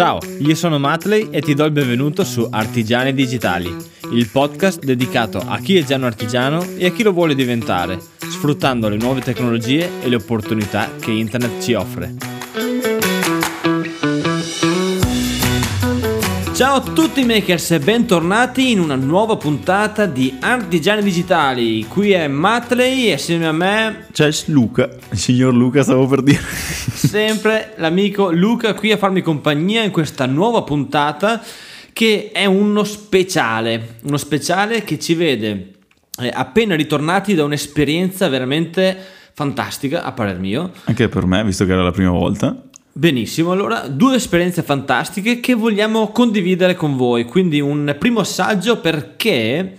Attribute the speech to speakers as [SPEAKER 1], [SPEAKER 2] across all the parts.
[SPEAKER 1] Ciao, io sono Matley e ti do il benvenuto su Artigiani Digitali, il podcast dedicato a chi è già un artigiano e a chi lo vuole diventare, sfruttando le nuove tecnologie e le opportunità che internet ci offre. Ciao a tutti makers e bentornati in una nuova puntata di Artigiani Digitali. Qui è Matley e assieme a me
[SPEAKER 2] c'è Luca, il signor Luca stavo per dire.
[SPEAKER 1] Sempre l'amico Luca qui a farmi compagnia in questa nuova puntata che è uno speciale, uno speciale che ci vede eh, appena ritornati da un'esperienza veramente fantastica a parer mio.
[SPEAKER 2] Anche per me, visto che era la prima volta.
[SPEAKER 1] Benissimo, allora due esperienze fantastiche che vogliamo condividere con voi, quindi un primo assaggio perché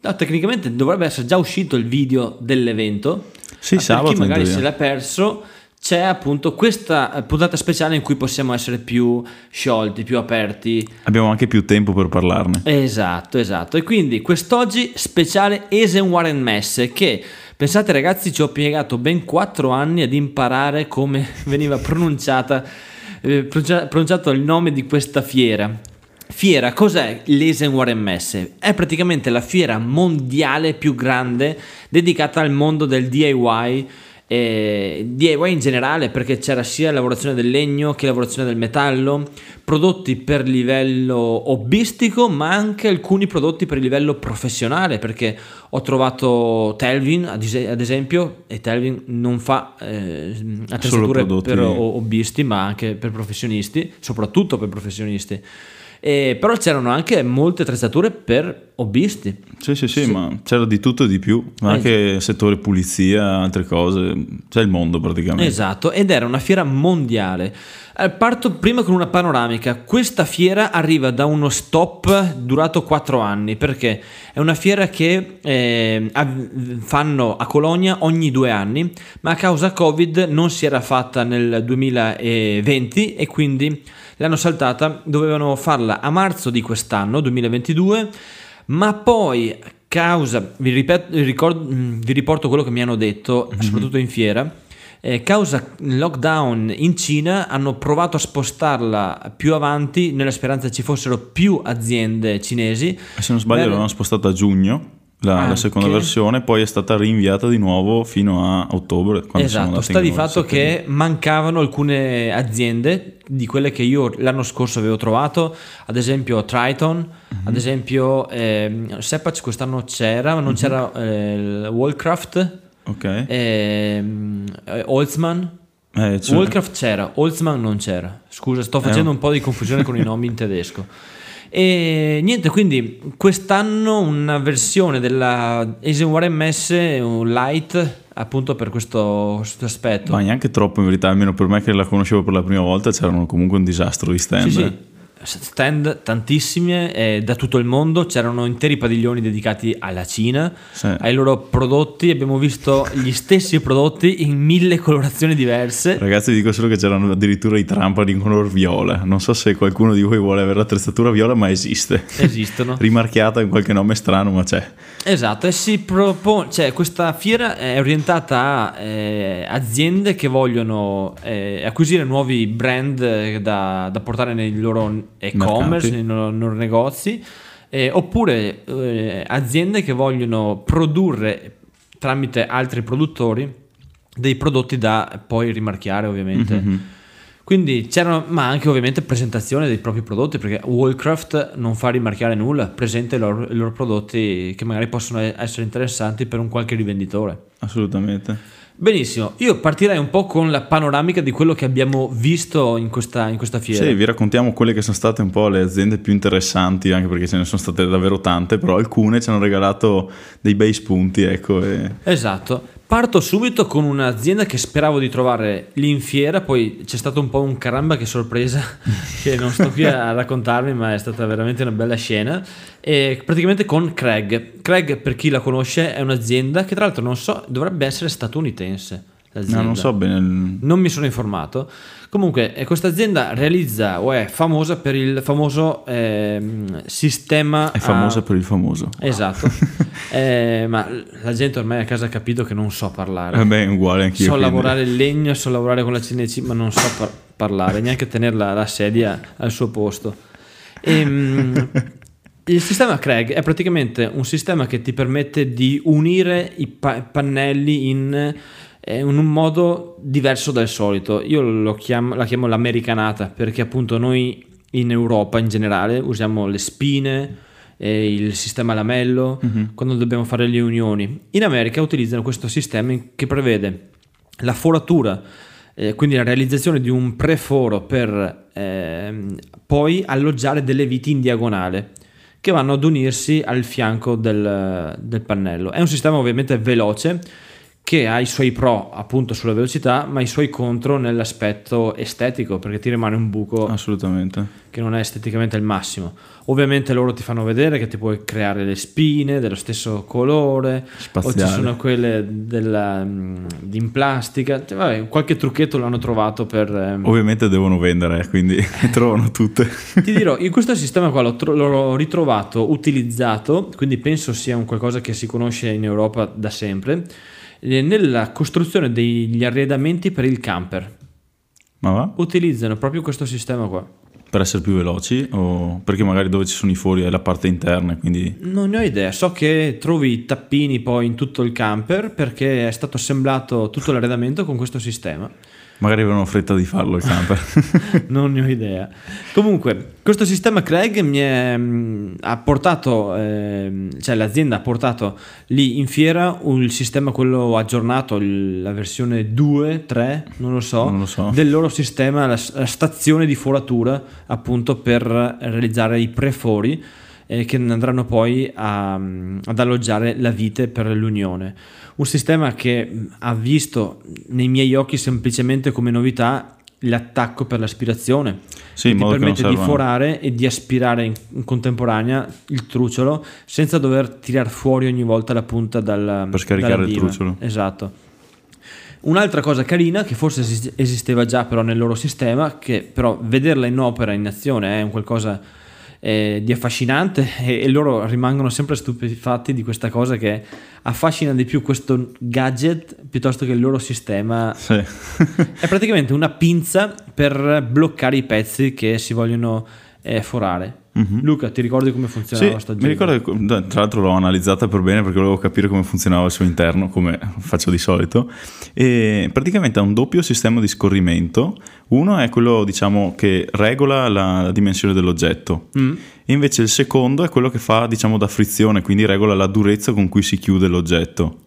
[SPEAKER 1] no, tecnicamente dovrebbe essere già uscito il video dell'evento,
[SPEAKER 2] sì,
[SPEAKER 1] ma
[SPEAKER 2] sabato
[SPEAKER 1] per chi magari se l'ha perso c'è appunto questa puntata speciale in cui possiamo essere più sciolti, più aperti.
[SPEAKER 2] Abbiamo anche più tempo per parlarne.
[SPEAKER 1] Esatto, esatto. E quindi quest'oggi speciale Esen Warren Messe che pensate ragazzi ci ho piegato ben 4 anni ad imparare come veniva pronunciata eh, pronuncia- pronunciato il nome di questa fiera. Fiera, cos'è l'Esen Warren Messe? È praticamente la fiera mondiale più grande dedicata al mondo del DIY eh, DIY in generale perché c'era sia lavorazione del legno che lavorazione del metallo, prodotti per livello hobbistico ma anche alcuni prodotti per livello professionale perché ho trovato Telvin ad, es- ad esempio e Telvin non fa eh, attrezzature
[SPEAKER 2] prodotti-
[SPEAKER 1] per ho- hobbisti ma anche per professionisti, soprattutto per professionisti. Eh, però c'erano anche molte attrezzature per hobbisti.
[SPEAKER 2] Sì, sì, sì, ma c'era di tutto e di più, ma
[SPEAKER 1] Eh.
[SPEAKER 2] anche settore pulizia, altre cose, c'è il mondo praticamente.
[SPEAKER 1] Esatto, ed era una fiera mondiale. Eh, Parto prima con una panoramica. Questa fiera arriva da uno stop durato 4 anni perché è una fiera che eh, fanno a Colonia ogni due anni, ma a causa Covid non si era fatta nel 2020 e quindi l'hanno saltata. Dovevano farla a marzo di quest'anno, 2022, ma poi causa, vi, ripeto, vi ricordo- mm, vi riporto quello che mi hanno detto, soprattutto in fiera. Eh, causa lockdown in Cina hanno provato a spostarla più avanti nella speranza ci fossero più aziende cinesi.
[SPEAKER 2] E se non sbaglio
[SPEAKER 1] Beh,
[SPEAKER 2] l'avevano spostata a giugno, la, la seconda versione, poi è stata rinviata di nuovo fino a ottobre.
[SPEAKER 1] Esatto, sta di fatto che mancavano alcune aziende di quelle che io l'anno scorso avevo trovato, ad esempio Triton,
[SPEAKER 2] Mhm.
[SPEAKER 1] ad esempio ehm, Sepac quest'anno c'era, ma non
[SPEAKER 2] Mhm.
[SPEAKER 1] c'era eh, Wallcraft,
[SPEAKER 2] Ok.
[SPEAKER 1] ehm, eh, Holzman.
[SPEAKER 2] Eh, cioè-
[SPEAKER 1] Wallcraft c'era, Holzman non c'era. Scusa, sto facendo
[SPEAKER 2] Eh.
[SPEAKER 1] un po' di confusione con i nomi in tedesco. E niente, quindi quest'anno una versione della Asian MS, un light, appunto per questo, questo aspetto.
[SPEAKER 2] Ma neanche troppo in verità, almeno per me che la conoscevo per la prima volta, c'erano comunque un disastro di stand.
[SPEAKER 1] Sì, sì. Stand tantissime eh, da tutto il mondo, c'erano interi padiglioni dedicati alla Cina,
[SPEAKER 2] Sì.
[SPEAKER 1] ai loro prodotti, abbiamo visto gli stessi prodotti in mille colorazioni diverse.
[SPEAKER 2] Ragazzi, vi dico solo che c'erano addirittura i trampoli in color viola. Non so se qualcuno di voi vuole avere l'attrezzatura viola, ma esiste.
[SPEAKER 1] Esistono.
[SPEAKER 2] Rimarchiata in qualche nome strano, ma c'è.
[SPEAKER 1] Esatto, e si propone, cioè questa fiera è orientata a eh, aziende che vogliono eh, acquisire nuovi brand eh, da, da portare nei loro e-commerce, nei loro, nei loro negozi, eh, oppure eh, aziende che vogliono produrre tramite altri produttori dei prodotti da poi rimarchiare ovviamente.
[SPEAKER 2] Mhm.
[SPEAKER 1] Quindi c'erano, ma anche ovviamente presentazione dei propri prodotti, perché Wallcraft non fa rimarchiare nulla, presenta i loro, i loro prodotti che magari possono essere interessanti per un qualche rivenditore.
[SPEAKER 2] Assolutamente.
[SPEAKER 1] Benissimo, io partirei un po' con la panoramica di quello che abbiamo visto in questa, in questa fiera.
[SPEAKER 2] Sì, vi raccontiamo quelle che sono state un po' le aziende più interessanti, anche perché ce ne sono state davvero tante, però alcune ci hanno regalato dei bei spunti, ecco. E...
[SPEAKER 1] Esatto. Parto subito con un'azienda che speravo di trovare lì in fiera, poi c'è stato un po' un caramba che sorpresa, che non sto qui a raccontarvi, ma è stata veramente una bella scena. E praticamente con Craig. Craig, per chi la conosce, è un'azienda che tra l'altro non so, dovrebbe essere statunitense. L'azienda.
[SPEAKER 2] No, non so bene. il-
[SPEAKER 1] Non mi sono informato. Comunque, eh, questa azienda realizza o è famosa per il famoso ehm, sistema.
[SPEAKER 2] È famosa
[SPEAKER 1] a-
[SPEAKER 2] per il famoso.
[SPEAKER 1] Esatto. Eh, ma la gente ormai a casa ha capito che non so parlare.
[SPEAKER 2] Eh beh, è uguale anch'io.
[SPEAKER 1] so
[SPEAKER 2] quindi.
[SPEAKER 1] lavorare il legno, so lavorare con la CNC, ma non so par- parlare, neanche tenere la, la sedia al suo posto. Ehm, il sistema Craig è praticamente un sistema che ti permette di unire i pa- pannelli in, eh, in un modo diverso dal solito. Io lo chiamo, la chiamo l'americanata perché appunto noi in Europa in generale usiamo le spine, il sistema lamello quando dobbiamo fare le unioni. In America utilizzano questo sistema che prevede la foratura, eh, quindi la realizzazione di un preforo per ehm, poi alloggiare delle viti in diagonale che vanno ad unirsi al fianco del, del pannello. È un sistema ovviamente veloce che ha i suoi pro appunto sulla velocità, ma i suoi contro nell'aspetto estetico, perché ti rimane un buco
[SPEAKER 2] Assolutamente.
[SPEAKER 1] che non è esteticamente il massimo. Ovviamente loro ti fanno vedere che ti puoi creare le spine dello stesso colore, o
[SPEAKER 2] Spaziale.
[SPEAKER 1] ci sono quelle della, di in plastica, Cioè, vabbè, qualche trucchetto l'hanno trovato per... ehm,
[SPEAKER 2] Ovviamente devono vendere, quindi trovano tutte.
[SPEAKER 1] Ti dirò, in questo sistema qua l'ho, tro- l'ho ritrovato utilizzato, quindi penso sia un qualcosa che si conosce in Europa da sempre, nella costruzione degli arredamenti per il camper.
[SPEAKER 2] Ma va?
[SPEAKER 1] Utilizzano proprio questo sistema qua.
[SPEAKER 2] Per essere più veloci o perché magari dove ci sono i fori è la parte interna, quindi
[SPEAKER 1] Non ne ho idea, so che trovi i tappini poi in tutto il camper perché è stato assemblato tutto l'arredamento con questo sistema.
[SPEAKER 2] Magari avevano fretta di farlo il camper.
[SPEAKER 1] non ne ho idea. Comunque, questo sistema Craig mi è, mh, ha portato, ehm, cioè l'azienda ha portato lì in fiera il sistema, quello aggiornato, la versione 2, 3, non lo so,
[SPEAKER 2] Non lo so.
[SPEAKER 1] del loro sistema, la, la stazione di foratura appunto per realizzare i prefori eh, che andranno poi a- ad alloggiare la vite per l'unione. Un sistema che mh, ha visto nei miei occhi semplicemente come novità l'attacco per l'aspirazione
[SPEAKER 2] Sì,
[SPEAKER 1] che ti permette di forare e di aspirare in, contemporanea il trucciolo senza dover tirar fuori ogni volta la punta dal,
[SPEAKER 2] Per scaricare il trucciolo.
[SPEAKER 1] Esatto. Un'altra cosa carina che forse esi- esisteva già però nel loro sistema, che però vederla in opera, in azione, è un qualcosa eh, di affascinante e, e loro rimangono sempre stupefatti di questa cosa che affascina di più questo gadget piuttosto che il loro sistema
[SPEAKER 2] Sì.
[SPEAKER 1] è praticamente una pinza per bloccare i pezzi che si vogliono eh, forare. Luca, ti ricordi come funzionava
[SPEAKER 2] Sì,
[SPEAKER 1] sta
[SPEAKER 2] mi ricordo che tra l'altro l'ho analizzata per bene perché volevo capire come funzionava il suo interno, come faccio di solito. E praticamente ha un doppio sistema di scorrimento. Uno è quello, diciamo, che regola la dimensione dell'oggetto.
[SPEAKER 1] Mm.
[SPEAKER 2] E invece il secondo è quello che fa, diciamo, da frizione, quindi regola la durezza con cui si chiude l'oggetto.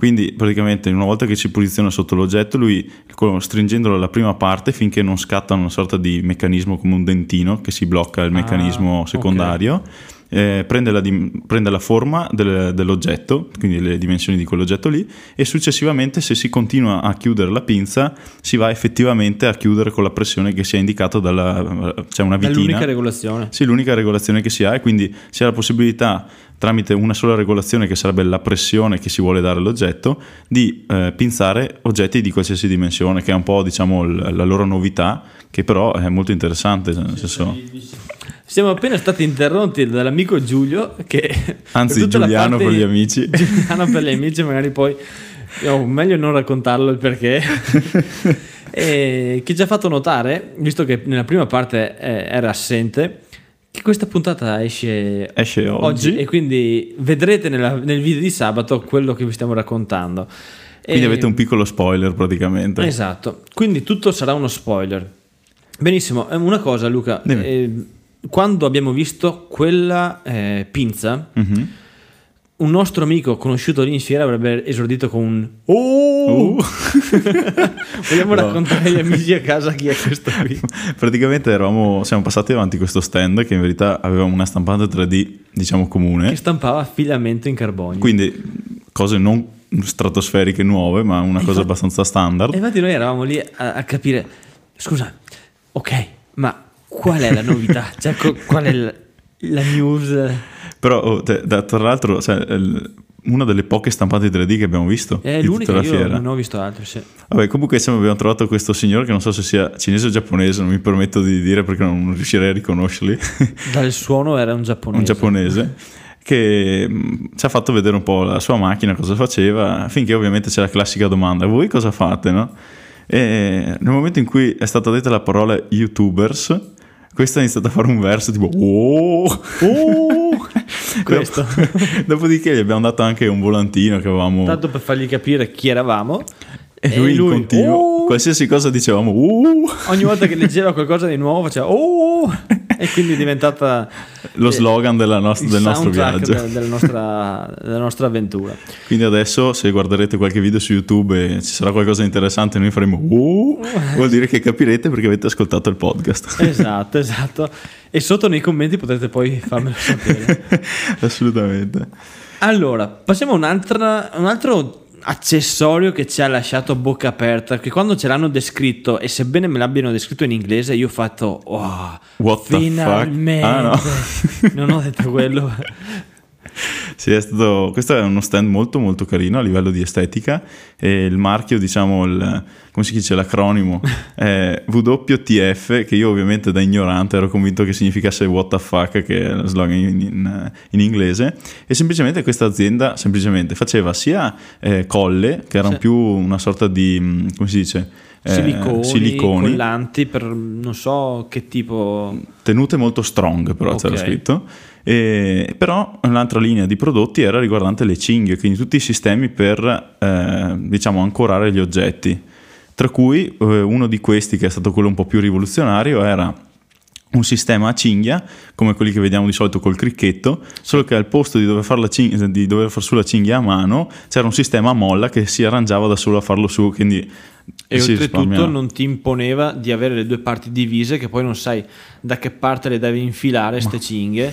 [SPEAKER 2] Quindi praticamente una volta che si posiziona sotto l'oggetto, lui stringendolo alla prima parte finché non scatta una sorta di meccanismo come un dentino che si blocca il meccanismo
[SPEAKER 1] ok.
[SPEAKER 2] secondario, eh, prende, la dim- prende la forma del- dell'oggetto, quindi le dimensioni di quell'oggetto lì, e successivamente se si continua a chiudere la pinza si va effettivamente a chiudere con la pressione che si è indicata dalla... c'è una
[SPEAKER 1] È
[SPEAKER 2] vitina.
[SPEAKER 1] l'unica regolazione.
[SPEAKER 2] Sì, l'unica regolazione che si ha e quindi si ha la possibilità tramite una sola regolazione che sarebbe la pressione che si vuole dare all'oggetto di eh, pinzare oggetti di qualsiasi dimensione che è un po' diciamo l- la loro novità che però è molto interessante nel senso
[SPEAKER 1] Siamo appena stati interrotti dall'amico Giulio che...
[SPEAKER 2] Anzi,
[SPEAKER 1] per
[SPEAKER 2] Giuliano per gli amici.
[SPEAKER 1] Giuliano per gli amici, magari poi... no, meglio non raccontarlo il perché. e che ci ha fatto notare, visto che nella prima parte eh, era assente, che questa puntata esce
[SPEAKER 2] esce oggi,
[SPEAKER 1] e quindi vedrete nella- nel video di sabato quello che vi stiamo raccontando.
[SPEAKER 2] quindi
[SPEAKER 1] E-
[SPEAKER 2] avete un piccolo spoiler praticamente
[SPEAKER 1] Esatto, quindi tutto sarà uno spoiler. Benissimo, eh, una cosa Luca, eh, quando abbiamo visto quella eh, pinza,
[SPEAKER 2] Mhm.
[SPEAKER 1] Un nostro amico conosciuto lì in fiera avrebbe esordito con un Oh!
[SPEAKER 2] Uh.
[SPEAKER 1] Vogliamo
[SPEAKER 2] No.
[SPEAKER 1] raccontare agli amici a casa chi è questo qui?
[SPEAKER 2] praticamente eravamo, siamo passati davanti a questo stand che in verità aveva una stampante 3D diciamo comune
[SPEAKER 1] Che stampava filamento in carbonio.
[SPEAKER 2] quindi cose non stratosferiche nuove ma una cosa
[SPEAKER 1] infatti-
[SPEAKER 2] abbastanza standard
[SPEAKER 1] E infatti noi eravamo lì a, a capire, scusa, ok, ma qual è la novità? Cioè, co- qual è la, la news?
[SPEAKER 2] Però, oh, te- da- tra l'altro, cioè, una delle poche stampate 3D che abbiamo visto.
[SPEAKER 1] È l'unica, io
[SPEAKER 2] fiera.
[SPEAKER 1] non ho visto altri. Sì.
[SPEAKER 2] Vabbè, comunque insomma, abbiamo trovato questo signore che non so se sia cinese o giapponese, non mi permetto di dire perché non riuscirei a riconoscerli.
[SPEAKER 1] Dal suono era un giapponese.
[SPEAKER 2] un giapponese che mh, ci ha fatto vedere un po' la sua macchina, cosa faceva, finché ovviamente c'è la classica domanda, voi cosa fate, no? E nel momento in cui è stata detta la parola youtubers, questo ha iniziato a fare un verso tipo oh,
[SPEAKER 1] Oh, questo.
[SPEAKER 2] Dopo- dopodiché gli abbiamo dato anche un volantino che avevamo
[SPEAKER 1] Tanto per fargli capire chi eravamo.
[SPEAKER 2] e lui,
[SPEAKER 1] e lui,
[SPEAKER 2] in continuo
[SPEAKER 1] "Oh".
[SPEAKER 2] qualsiasi cosa dicevamo uh,
[SPEAKER 1] Ogni volta che leggeva qualcosa di nuovo faceva oh! E quindi è diventata
[SPEAKER 2] lo slogan della nostra- del nostro viaggio
[SPEAKER 1] de- della, nostra, della nostra avventura.
[SPEAKER 2] Quindi adesso se guarderete qualche video su YouTube e ci sarà qualcosa di interessante noi faremo uh, vuol dire che capirete perché avete ascoltato il podcast.
[SPEAKER 1] Esatto, esatto. E sotto nei commenti potrete poi farmelo sapere.
[SPEAKER 2] Assolutamente.
[SPEAKER 1] Allora, passiamo a un altro accessorio che ci ha lasciato a bocca aperta, che quando ce l'hanno descritto, e sebbene me l'abbiano descritto in inglese, io ho fatto, wow,
[SPEAKER 2] What the fuck?
[SPEAKER 1] finalmente.
[SPEAKER 2] Ah, no.
[SPEAKER 1] non ho detto quello.
[SPEAKER 2] Sì, è stato, questo è uno stand molto molto carino a livello di estetica e il marchio, diciamo, il, come si dice, l'acronimo è WTF che io ovviamente da ignorante ero convinto che significasse what the fuck che è lo slogan in, in- in inglese e semplicemente questa azienda semplicemente faceva sia eh, colle che erano
[SPEAKER 1] Sì.
[SPEAKER 2] più una sorta di, mm, come si dice? Eh,
[SPEAKER 1] siliconi,
[SPEAKER 2] siliconi
[SPEAKER 1] collanti per non so che tipo...
[SPEAKER 2] tenute molto strong però c'era
[SPEAKER 1] Ok.
[SPEAKER 2] scritto E- però un'altra linea di prodotti era riguardante le cinghie quindi tutti i sistemi per eh, diciamo ancorare gli oggetti tra cui eh, uno di questi che è stato quello un po' più rivoluzionario era un sistema a cinghia come quelli che vediamo di solito col cricchetto solo che al posto di dover, far la cin- di dover far su la cinghia a mano c'era un sistema a molla che si arrangiava da solo a farlo su quindi
[SPEAKER 1] E oltretutto non ti imponeva di avere le due parti divise, che poi non sai da che parte le devi infilare, ste cinghie.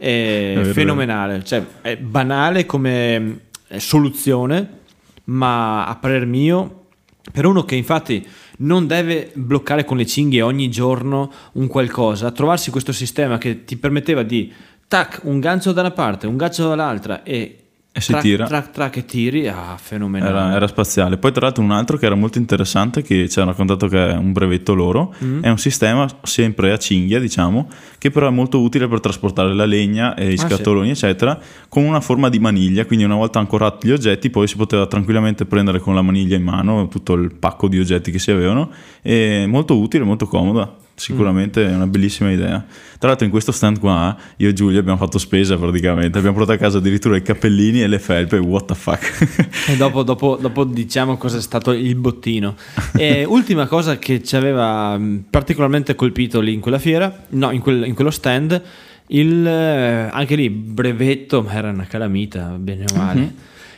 [SPEAKER 1] È, fenomenale, cioè è banale come eh, soluzione, ma a parer mio, per uno che infatti non deve bloccare con le cinghie ogni giorno un qualcosa, trovarsi questo sistema che ti permetteva di tac, un gancio da una parte, un gancio dall'altra e,
[SPEAKER 2] E si
[SPEAKER 1] trac,
[SPEAKER 2] tira.
[SPEAKER 1] trac, trac e tiri, ah, fenomenale.
[SPEAKER 2] Era, era spaziale. Poi, tra l'altro, un altro che era molto interessante, che ci ha raccontato che è un brevetto loro,
[SPEAKER 1] Mm.
[SPEAKER 2] è un sistema sempre a cinghia, diciamo, che però è molto utile per trasportare la legna e i
[SPEAKER 1] Ah,
[SPEAKER 2] scatoloni, eccetera, con una forma di maniglia. Quindi, una volta ancorati gli oggetti, poi si poteva tranquillamente prendere con la maniglia in mano tutto il pacco di oggetti che si avevano. E molto utile, molto comoda. Sicuramente è una bellissima idea. Tra l'altro, in questo stand qua, io e Giulia abbiamo fatto spesa praticamente. Abbiamo portato a casa addirittura i cappellini e le felpe. What the fuck?
[SPEAKER 1] E dopo, dopo- dopo diciamo cosa è stato il bottino. E ultima cosa che ci aveva mh, particolarmente colpito lì in quella fiera, no, in, quel- in quello stand, il, eh, anche lì brevetto, ma era una calamita, bene o male,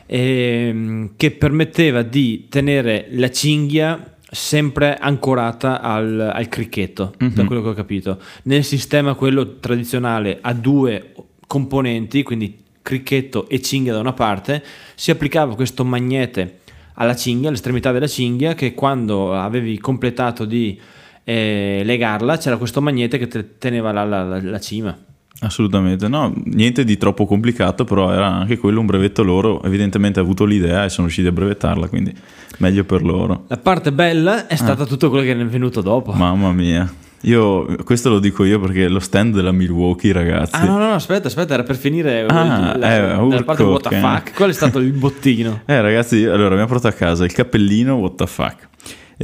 [SPEAKER 1] ehm, che permetteva di tenere la cinghia sempre ancorata al, al cricchetto, da quello che ho capito. Nel sistema quello tradizionale a due componenti, quindi cricchetto e cinghia da una parte, si applicava questo magnete alla cinghia, all'estremità della cinghia, che quando avevi completato di eh, legarla c'era questo magnete che te- teneva la, la- la- la cima.
[SPEAKER 2] Assolutamente, no, niente di troppo complicato, però era anche quello un brevetto loro, evidentemente ha avuto l'idea e sono riusciti a brevettarla, quindi meglio per loro.
[SPEAKER 1] La parte bella è stata tutto quello che ne è venuto dopo.
[SPEAKER 2] Mamma mia, io questo lo dico io perché lo stand della Milwaukee, ragazzi.
[SPEAKER 1] Ah no, no, aspetta, aspetta, era per finire
[SPEAKER 2] Ah,
[SPEAKER 1] la,
[SPEAKER 2] eh, urco,
[SPEAKER 1] parte what the fuck. Qual è stato il bottino?
[SPEAKER 2] Eh ragazzi, allora abbiamo portato a casa il cappellino, what the fuck,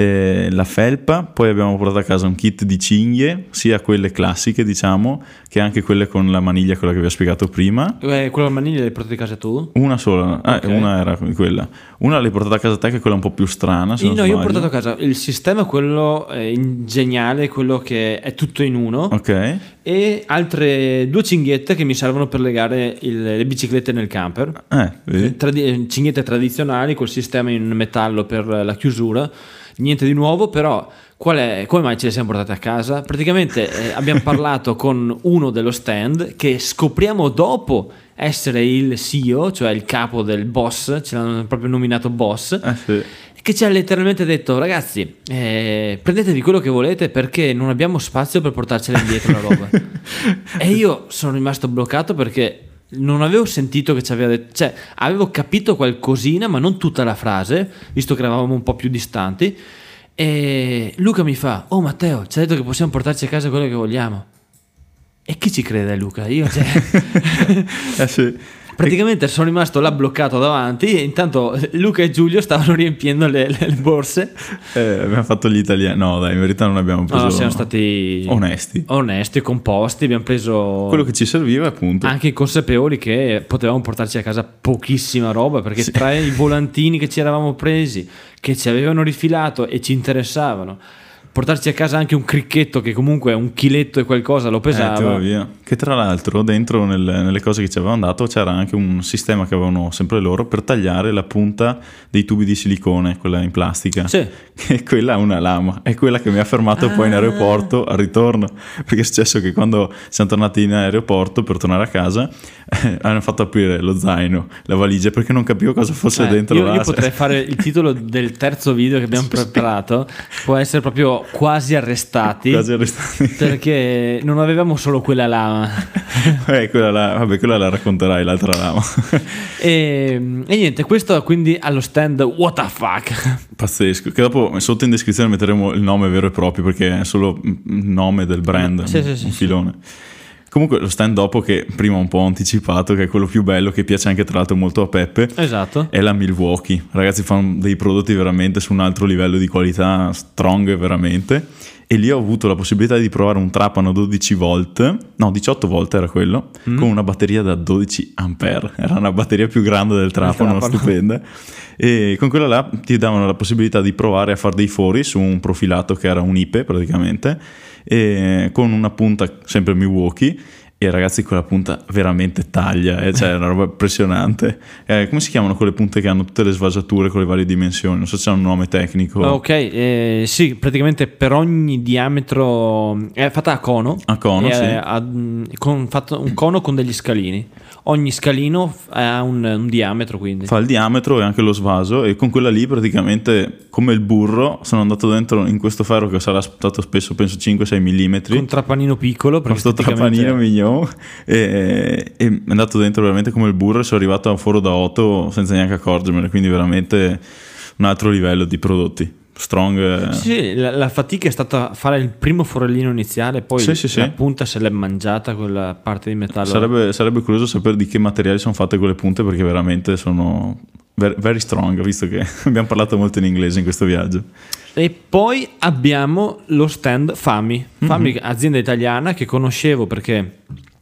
[SPEAKER 2] eh, la felpa, poi abbiamo portato a casa un kit di cinghie, sia quelle classiche diciamo, che anche quelle con la maniglia, quella che vi ho spiegato prima.
[SPEAKER 1] Eh, quello maniglia l'hai portato a casa tu?
[SPEAKER 2] Una sola, ah,
[SPEAKER 1] Ok.
[SPEAKER 2] una era quella. Una l'hai portata a casa te che è quella un po' più strana, se
[SPEAKER 1] no, io ho portato a casa il sistema, quello eh, geniale, quello che è tutto in uno,
[SPEAKER 2] Ok,
[SPEAKER 1] e altre due cinghiette che mi servono per legare il- le biciclette nel camper.
[SPEAKER 2] eh, vedi?
[SPEAKER 1] Tradi- eh, cinghiette tradizionali col sistema in metallo per la chiusura, niente di nuovo, però qual è, come mai ce le siamo portate a casa? Praticamente eh, abbiamo parlato con uno dello stand che scopriamo dopo essere il CEO, cioè il capo del boss, ce l'hanno proprio nominato boss,
[SPEAKER 2] Eh, sì.
[SPEAKER 1] che ci ha letteralmente detto ragazzi eh, prendetevi quello che volete perché non abbiamo spazio per portarcela indietro la roba e io sono rimasto bloccato perché non avevo sentito che ci aveva detto, cioè avevo capito qualcosina, ma non tutta la frase, visto che eravamo un po' più distanti. E Luca mi fa: Oh Matteo, ci ha detto che possiamo portarci a casa quello che vogliamo. E chi ci crede, Luca? Io, cioè...
[SPEAKER 2] eh sì.
[SPEAKER 1] Praticamente sono rimasto là bloccato davanti e intanto Luca e Giulio stavano riempiendo le, le borse.
[SPEAKER 2] Eh, abbiamo fatto gli italiani. No, dai, in verità non abbiamo preso.
[SPEAKER 1] No, siamo stati
[SPEAKER 2] onesti.
[SPEAKER 1] Onesti, composti. Abbiamo preso
[SPEAKER 2] quello che ci serviva, appunto.
[SPEAKER 1] Anche consapevoli che potevamo portarci a casa pochissima roba perché sì. tra i volantini che ci eravamo presi, che ci avevano rifilato e ci interessavano portarci a casa anche un cricchetto che comunque un chiletto e qualcosa lo pesava.
[SPEAKER 2] Eh, che tra l'altro dentro nelle, nelle, cose che ci avevano dato c'era anche un sistema che avevano sempre loro per tagliare la punta dei tubi di silicone, quella in plastica.
[SPEAKER 1] Sì.
[SPEAKER 2] Che quella è una lama, è quella che mi ha fermato ah. poi in aeroporto al ritorno, perché è successo che quando siamo tornati in aeroporto per tornare a casa eh, hanno fatto aprire lo zaino, la valigia, perché non capivo cosa fosse
[SPEAKER 1] eh,
[SPEAKER 2] dentro.
[SPEAKER 1] Io, io potrei fare il titolo del terzo video che abbiamo preparato, può essere proprio quasi arrestati.
[SPEAKER 2] quasi arrestati.
[SPEAKER 1] Perché non avevamo solo quella lama.
[SPEAKER 2] eh, quella là, vabbè, quella la racconterai, l'altra lama.
[SPEAKER 1] e, e, niente, questo quindi allo stand What the fuck.
[SPEAKER 2] Pazzesco. Che dopo sotto in descrizione metteremo il nome vero e proprio perché è solo il nome del brand,
[SPEAKER 1] sì, sì, sì,
[SPEAKER 2] un filone. Comunque lo stand dopo che prima un po' anticipato, che è quello più bello, che piace anche tra l'altro molto a Peppe,
[SPEAKER 1] esatto.
[SPEAKER 2] è la Milwaukee. Ragazzi fanno dei prodotti veramente su un altro livello di qualità, strong veramente. E lì ho avuto la possibilità di provare un trapano 12 volt, no 18 volt era quello, mm. con una batteria da 12 ampere. Era una batteria più grande del trapano, trapano. stupenda. E con quella là ti davano la possibilità di provare a fare dei fori su un profilato che era un IPE praticamente e con una punta sempre Milwaukee e ragazzi quella punta veramente taglia, eh? cioè è una roba impressionante. Eh, come si chiamano quelle punte che hanno tutte le svasciature con le varie dimensioni? Non so se c'è un nome tecnico.
[SPEAKER 1] Ok, eh, sì, praticamente per ogni diametro è fatta a cono.
[SPEAKER 2] A cono, sì.
[SPEAKER 1] A, con, fatto un cono con degli scalini ogni scalino ha un, un, diametro quindi.
[SPEAKER 2] Fa il diametro e anche lo svaso e con quella lì praticamente come il burro sono andato dentro in questo ferro che sarà stato spesso penso 5-6 mm. Con
[SPEAKER 1] un trapanino piccolo.
[SPEAKER 2] Con questo trapanino mignon e, e, è andato dentro veramente come il burro e sono arrivato a un foro da 8 senza neanche accorgermene, quindi veramente un altro livello di prodotti strong.
[SPEAKER 1] Eh. Sì, la, la, fatica è stata fare il primo forellino iniziale, poi sì, sì, la punta se l'è mangiata quella parte di metallo.
[SPEAKER 2] Sarebbe, sarebbe, curioso sapere di che materiali sono fatte quelle punte perché veramente sono very, strong, visto che abbiamo parlato molto in inglese in questo viaggio.
[SPEAKER 1] E poi abbiamo lo stand Fami, Fami mm-hmm. azienda italiana che conoscevo perché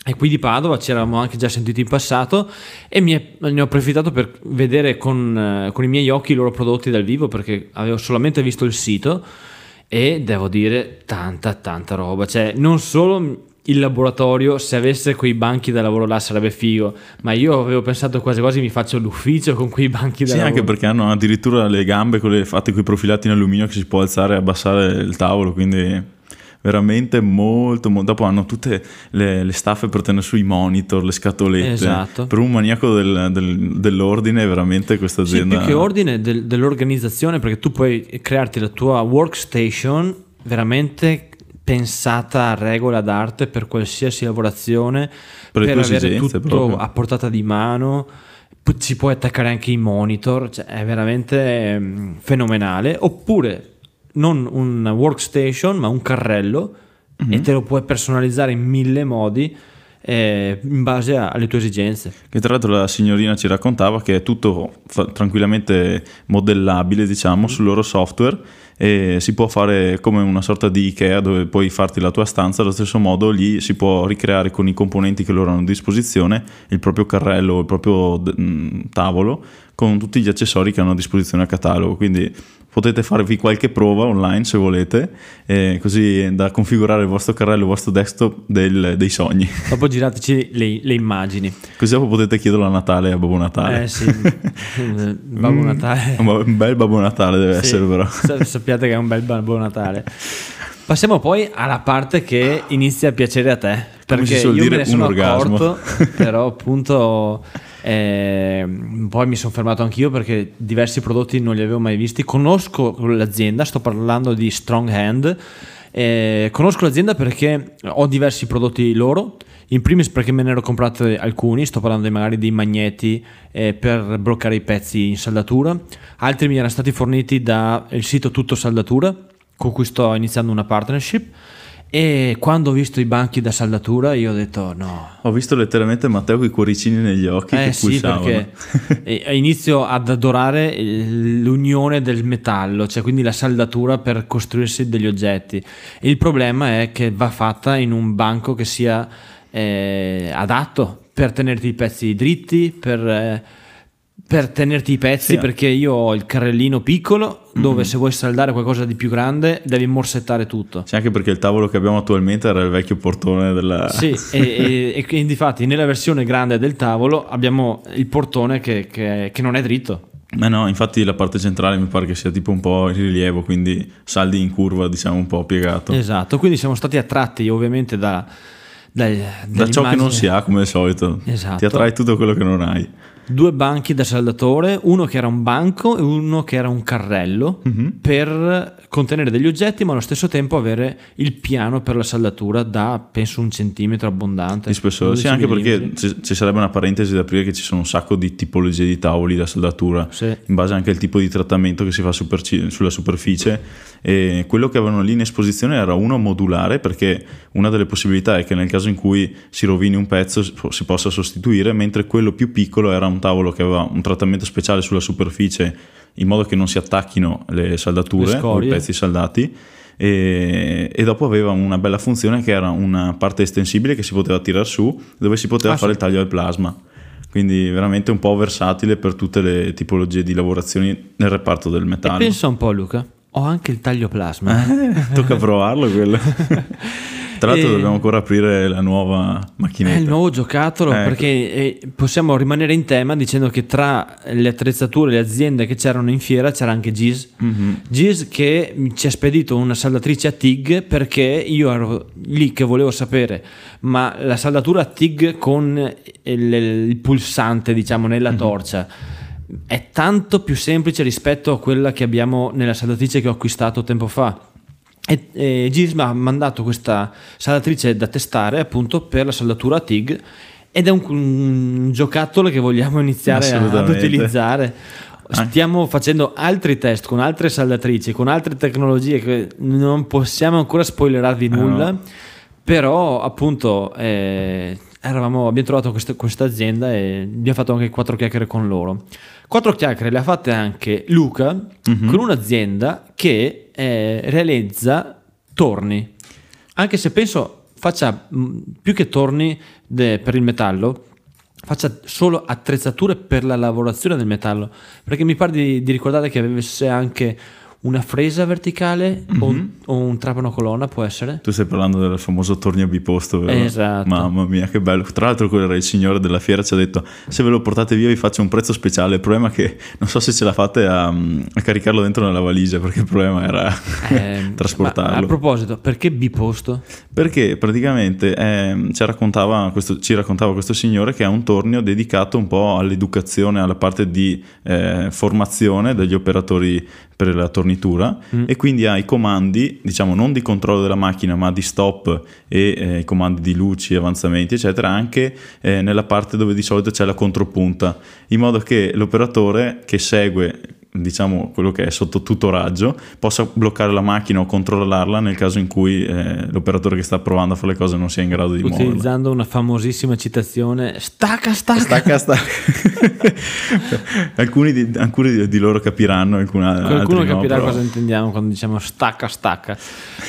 [SPEAKER 1] e qui di Padova ci eravamo anche già sentiti in passato e è, ne ho approfittato per vedere con, eh, con, i miei occhi i loro prodotti dal vivo perché avevo solamente visto il sito e devo dire tanta tanta roba, cioè non solo il laboratorio se avesse quei banchi da lavoro là sarebbe figo ma io avevo pensato quasi quasi mi faccio l'ufficio con quei banchi da
[SPEAKER 2] sì,
[SPEAKER 1] lavoro
[SPEAKER 2] sì anche perché hanno addirittura le gambe quelle fatte con i profilati in alluminio che si può alzare e abbassare il tavolo quindi veramente molto, molto. Dopo hanno tutte le, le staffe per tenere sui monitor, le scatolette.
[SPEAKER 1] Esatto.
[SPEAKER 2] Per un maniaco del, del, dell'ordine, veramente questa azienda.
[SPEAKER 1] Sì, più che ordine del, dell'organizzazione, perché tu puoi crearti la tua workstation veramente pensata a regola d'arte per qualsiasi lavorazione, per, per avere tutto proprio. a portata di mano ci puoi attaccare anche i monitor, cioè è veramente mm, fenomenale. Oppure non un workstation, ma un carrello mm-hmm. e te lo puoi personalizzare in mille modi eh, in base a, alle tue esigenze.
[SPEAKER 2] Che tra l'altro la signorina ci raccontava che è tutto fa- tranquillamente modellabile, diciamo, mm-hmm. sul loro software e si può fare come una sorta di Ikea dove puoi farti la tua stanza, allo stesso modo lì si può ricreare con i componenti che loro hanno a disposizione il proprio carrello, il proprio d- tavolo con tutti gli accessori che hanno a disposizione a catalogo, quindi potete farvi qualche prova online se volete, eh, così da configurare il vostro carrello, il vostro desktop del, dei sogni.
[SPEAKER 1] Dopo girateci le, le, immagini.
[SPEAKER 2] Così dopo potete chiederlo a Natale a Babbo Natale.
[SPEAKER 1] Eh sì, Babbo Natale.
[SPEAKER 2] un bel Babbo Natale deve sì, essere però.
[SPEAKER 1] Sappiate che è un bel Babbo Natale. Passiamo poi alla parte che inizia a piacere a te. Perché io me ne sono accorto, però appunto eh, poi mi sono fermato anch'io perché diversi prodotti non li avevo mai visti. Conosco l'azienda, sto parlando di Strong Hand. Eh, conosco l'azienda perché ho diversi prodotti loro. In primis perché me ne ero comprati alcuni, sto parlando magari dei magneti eh, per bloccare i pezzi in saldatura, altri mi erano stati forniti dal sito Tutto Saldatura, con cui sto iniziando una partnership. E quando ho visto i banchi da saldatura, io ho detto no.
[SPEAKER 2] Ho visto letteralmente Matteo con i cuoricini negli occhi
[SPEAKER 1] Eh
[SPEAKER 2] che
[SPEAKER 1] sì,
[SPEAKER 2] pulsavano.
[SPEAKER 1] perché eh, inizio ad adorare il- l'unione del metallo, cioè quindi la saldatura per costruirsi degli oggetti. Il problema è che va fatta in un banco che sia eh, adatto per tenerti i pezzi dritti, per, eh, per tenerti i pezzi,
[SPEAKER 2] Sì.
[SPEAKER 1] perché io ho il carrellino piccolo dove
[SPEAKER 2] Mhm.
[SPEAKER 1] se vuoi saldare qualcosa di più grande devi morsettare tutto.
[SPEAKER 2] Sì, anche perché il tavolo che abbiamo attualmente era il vecchio portone della...
[SPEAKER 1] Sì, e, e, e quindi infatti nella versione grande del tavolo abbiamo il portone che, che- che non è dritto.
[SPEAKER 2] Eh no, infatti la parte centrale mi pare che sia tipo un po' in rilievo, quindi saldi in curva, diciamo un po' piegato.
[SPEAKER 1] Esatto, quindi siamo stati attratti ovviamente da, da,
[SPEAKER 2] da ciò che non si ha, come al solito.
[SPEAKER 1] Esatto.
[SPEAKER 2] Ti attrae tutto quello che non hai.
[SPEAKER 1] Due banchi da saldatore, uno che era un banco e uno che era un carrello
[SPEAKER 2] Mhm.
[SPEAKER 1] per contenere degli oggetti ma allo stesso tempo avere il piano per la saldatura da penso un centimetro abbondante.
[SPEAKER 2] Di spessore. Sì,
[SPEAKER 1] 12
[SPEAKER 2] anche perché
[SPEAKER 1] millimetri.
[SPEAKER 2] ci, ci sarebbe una parentesi da aprire che ci sono un sacco di tipologie di tavoli da saldatura,
[SPEAKER 1] Sì.
[SPEAKER 2] in base anche al tipo di trattamento che si fa superci- sulla superficie. E quello che avevano lì in esposizione era uno modulare, perché una delle possibilità è che nel caso in cui si rovini un pezzo si si possa sostituire, mentre quello più piccolo era un tavolo che aveva un trattamento speciale sulla superficie in modo che non si attacchino le saldature o i pezzi saldati e, e dopo aveva una bella funzione che era una parte estensibile che si poteva tirare su dove si poteva
[SPEAKER 1] Ah,
[SPEAKER 2] fare
[SPEAKER 1] sì.
[SPEAKER 2] il taglio al plasma quindi veramente un po' versatile per tutte le tipologie di lavorazioni nel reparto del
[SPEAKER 1] E
[SPEAKER 2] metallo
[SPEAKER 1] pensa un po' Luca, ho anche il taglio plasma.
[SPEAKER 2] tocca provarlo quello tra l'altro
[SPEAKER 1] E-
[SPEAKER 2] dobbiamo ancora aprire la nuova
[SPEAKER 1] È
[SPEAKER 2] macchinetta
[SPEAKER 1] il nuovo giocattolo
[SPEAKER 2] Ecco.
[SPEAKER 1] perché eh, possiamo rimanere in tema dicendo che tra le attrezzature, le aziende che c'erano in fiera c'era anche Giz.
[SPEAKER 2] Mhm.
[SPEAKER 1] Giz che ci ha spedito una saldatrice a TIG perché io ero lì che volevo sapere, ma la saldatura a TIG con il, il pulsante diciamo nella
[SPEAKER 2] Mhm.
[SPEAKER 1] torcia è tanto più semplice rispetto a quella che abbiamo nella saldatrice che ho acquistato tempo fa. E, e Giz mi ha mandato questa saldatrice da testare appunto per la saldatura a TIG ed è un, un giocattolo che vogliamo iniziare ad utilizzare. Stiamo facendo altri test con altre saldatrici, con altre tecnologie che non possiamo ancora spoilerarvi nulla,
[SPEAKER 2] no.
[SPEAKER 1] però appunto eh, eravamo- abbiamo trovato questa, questa azienda e abbiamo fatto anche quattro chiacchiere con loro. Quattro chiacchiere le ha fatte anche Luca con un'azienda che eh, realizza torni. Anche se penso faccia mh, più che torni de- per il metallo, faccia solo attrezzature per la lavorazione del metallo. Perché mi pare di, di ricordare che avesse anche una fresa verticale o, un, o un trapano colonna, può essere?
[SPEAKER 2] tu stai parlando del famoso tornio biposto vero?
[SPEAKER 1] Esatto.
[SPEAKER 2] mamma mia che bello tra l'altro il signore della fiera ci ha detto se ve lo portate via vi faccio un prezzo speciale il problema è che non so se ce la fate a, a caricarlo dentro nella valigia perché il problema era
[SPEAKER 1] Eh,
[SPEAKER 2] trasportarlo
[SPEAKER 1] a proposito, perché biposto?
[SPEAKER 2] Perché praticamente ehm, ci, raccontava questo, ci raccontava questo signore che ha un tornio dedicato un po' all'educazione, alla parte di eh, formazione degli operatori per la tornitura e quindi ha i comandi, diciamo non di controllo della macchina ma di stop e eh, i comandi di luci, avanzamenti eccetera anche eh, nella parte dove di solito c'è la contropunta, in modo che l'operatore che segue diciamo quello che è sotto tutoraggio possa bloccare la macchina o controllarla nel caso in cui eh, l'operatore che sta provando a fare le cose non sia in grado di muoverla
[SPEAKER 1] Utilizzando una famosissima citazione, stacca, stacca.
[SPEAKER 2] stacca stacca alcuni, di, alcuni di- loro capiranno alcuni
[SPEAKER 1] Qualcuno
[SPEAKER 2] no,
[SPEAKER 1] capirà
[SPEAKER 2] però-
[SPEAKER 1] cosa intendiamo quando diciamo stacca, stacca.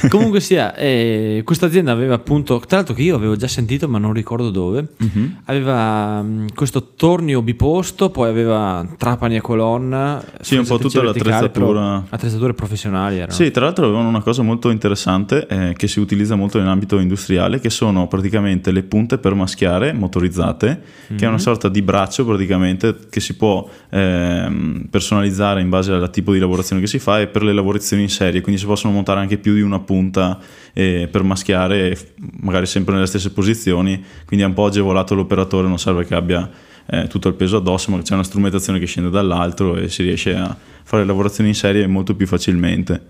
[SPEAKER 1] Comunque sia, eh, questa azienda aveva appunto, tra l'altro che io avevo già sentito ma non ricordo dove,
[SPEAKER 2] Mhm.
[SPEAKER 1] aveva mh, questo tornio biposto, poi aveva trapani a colonna,
[SPEAKER 2] Sì, un po' tutta l'attrezzatura.
[SPEAKER 1] attrezzature professionali erano.
[SPEAKER 2] Sì, tra l'altro avevano una cosa molto interessante eh, che si utilizza molto nell'ambito industriale, che sono praticamente le punte per maschiare motorizzate, che è una sorta di braccio praticamente che si può ehm, personalizzare in base al tipo di lavorazione che si fa e per le lavorazioni in serie, quindi si possono montare anche più di una punta eh, per maschiare, magari sempre nelle stesse posizioni, quindi è un po' agevolato l'operatore, non serve che abbia eh, tutto il peso addosso, ma c'è una strumentazione che scende dall'altro e si riesce a fare lavorazioni in serie molto più facilmente.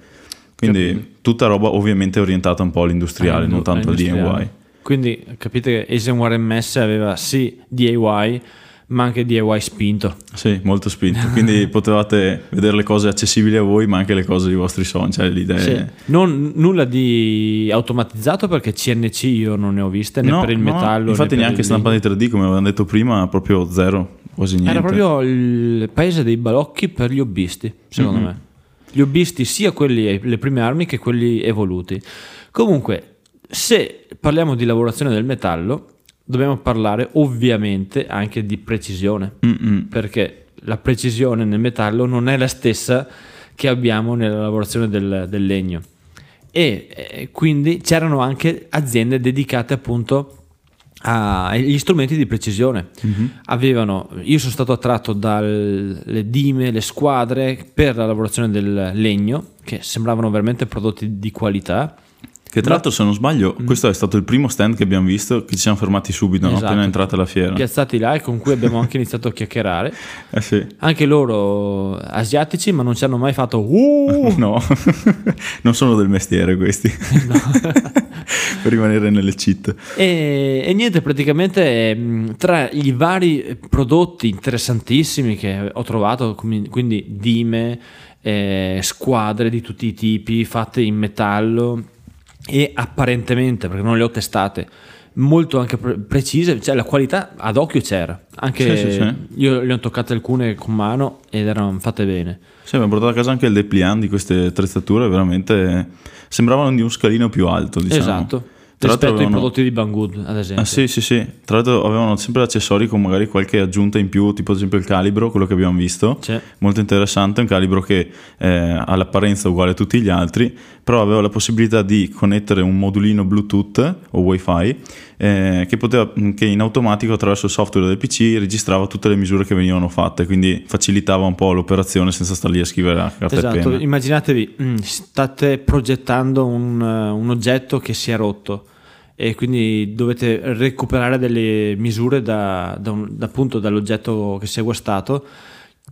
[SPEAKER 2] Quindi
[SPEAKER 1] Capito.
[SPEAKER 2] tutta roba ovviamente orientata un po' all'industriale,
[SPEAKER 1] Ah,
[SPEAKER 2] non tanto al. DIY.
[SPEAKER 1] Quindi capite che Asian Warren Mess aveva sì DIY, ma anche DIY spinto.
[SPEAKER 2] Sì, molto spinto. Quindi potevate vedere le cose accessibili a voi, ma anche le cose dei vostri sogni, cioè le idee.
[SPEAKER 1] Sì. Non, nulla di automatizzato perché CNC io non ne ho viste né
[SPEAKER 2] No,
[SPEAKER 1] per il
[SPEAKER 2] no,
[SPEAKER 1] metallo.
[SPEAKER 2] infatti neanche
[SPEAKER 1] il
[SPEAKER 2] stampa di 3D, come avevamo detto prima, proprio zero, quasi niente.
[SPEAKER 1] Era proprio il paese dei balocchi per gli hobbisti, secondo
[SPEAKER 2] Mhm.
[SPEAKER 1] me. Gli hobbisti, sia quelli le prime armi che quelli evoluti. Comunque, se parliamo di lavorazione del metallo, dobbiamo parlare ovviamente anche di precisione,
[SPEAKER 2] Mm-mm.
[SPEAKER 1] perché la precisione nel metallo non è la stessa che abbiamo nella lavorazione del, del legno. E eh, quindi c'erano anche aziende dedicate appunto agli strumenti di precisione. Avevano, io sono stato attratto dalle dime, le squadre per la lavorazione del legno, che sembravano veramente prodotti di qualità.
[SPEAKER 2] Che tra l'altro, se non sbaglio, questo è stato il primo stand che abbiamo visto che ci siamo fermati subito, no?
[SPEAKER 1] Esatto.
[SPEAKER 2] appena entrata la fiera.
[SPEAKER 1] Piazzati là e con cui abbiamo anche iniziato a chiacchierare.
[SPEAKER 2] Eh sì.
[SPEAKER 1] Anche loro asiatici, ma non ci hanno mai fatto uh!
[SPEAKER 2] No, non sono del mestiere questi. per rimanere nelle cheat.
[SPEAKER 1] E, e niente, praticamente mh, tra i vari prodotti interessantissimi che ho trovato, quindi dime, eh, squadre di tutti i tipi, fatte in metallo e apparentemente, perché non le ho testate, molto anche pre- precise, cioè la qualità ad occhio c'era. Anche
[SPEAKER 2] Sì, sì, sì.
[SPEAKER 1] io le ho toccate alcune con mano ed erano fatte bene.
[SPEAKER 2] Sì, abbiamo portato a casa anche il dépliant di queste attrezzature, veramente sembravano di un scalino più alto, diciamo.
[SPEAKER 1] Esatto.
[SPEAKER 2] Tra
[SPEAKER 1] Rispetto ai
[SPEAKER 2] avevano-
[SPEAKER 1] prodotti di Banggood, ad esempio.
[SPEAKER 2] Ah sì, sì, sì. Tra l'altro avevano sempre accessori con magari qualche aggiunta in più, tipo ad esempio il calibro, quello che abbiamo visto.
[SPEAKER 1] C'è.
[SPEAKER 2] Molto interessante, un calibro che eh, ha l'apparenza uguale a tutti gli altri, però aveva la possibilità di connettere un modulino Bluetooth o Wi-Fi eh, che, poteva, che in automatico attraverso il software del PC registrava tutte le misure che venivano fatte, quindi facilitava un po' l'operazione senza stare lì a scrivere a carta e
[SPEAKER 1] Esatto,
[SPEAKER 2] penna.
[SPEAKER 1] immaginatevi, mm, state progettando un, eh, un oggetto che si è rotto e quindi dovete recuperare delle misure da, da un- da appunto dall'oggetto che si è guastato